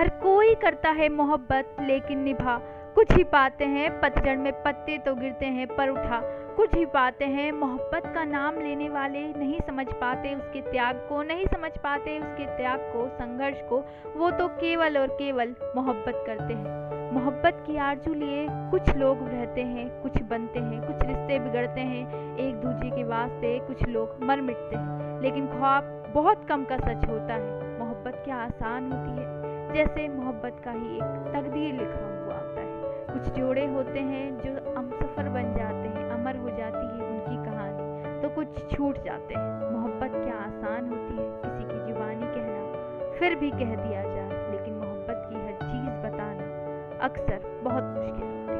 हर कोई करता है मोहब्बत, लेकिन निभा। कुछ ही पाते हैं, पतझड़ में पत्ते तो गिरते हैं, पर उठा। कुछ ही पाते हैं, मोहब्बत का नाम लेने वाले नहीं समझ पाते, उसके त्याग को नहीं समझ पाते, उसके त्याग को, संघर्ष को, वो तो केवल और केवल मोहब्बत करते हैं। मोहब्बत की आरज़ू लिए कुछ लोग रहते हैं, कुछ बनते हैं, कुछ रिश्ते बिगड़ते हैं, एक दूसरे के वास्ते कुछ लोग मर मिटते हैं। लेकिन ख्वाब बहुत कम का सच होता है। मोहब्बत क्या आसान होती है? जैसे मोहब्बत का ही एक तकदीर लिखा हुआ आता है। कुछ जोड़े होते हैं जो हम सफ़र बन जाते हैं, अमर हो जाती है उनकी कहानी। तो कुछ छूट जाते हैं। मोहब्बत क्या आसान होती है? किसी की जुबानी कहना फिर भी कह दिया जाए, लेकिन मोहब्बत की हर चीज़ बताना अक्सर बहुत मुश्किल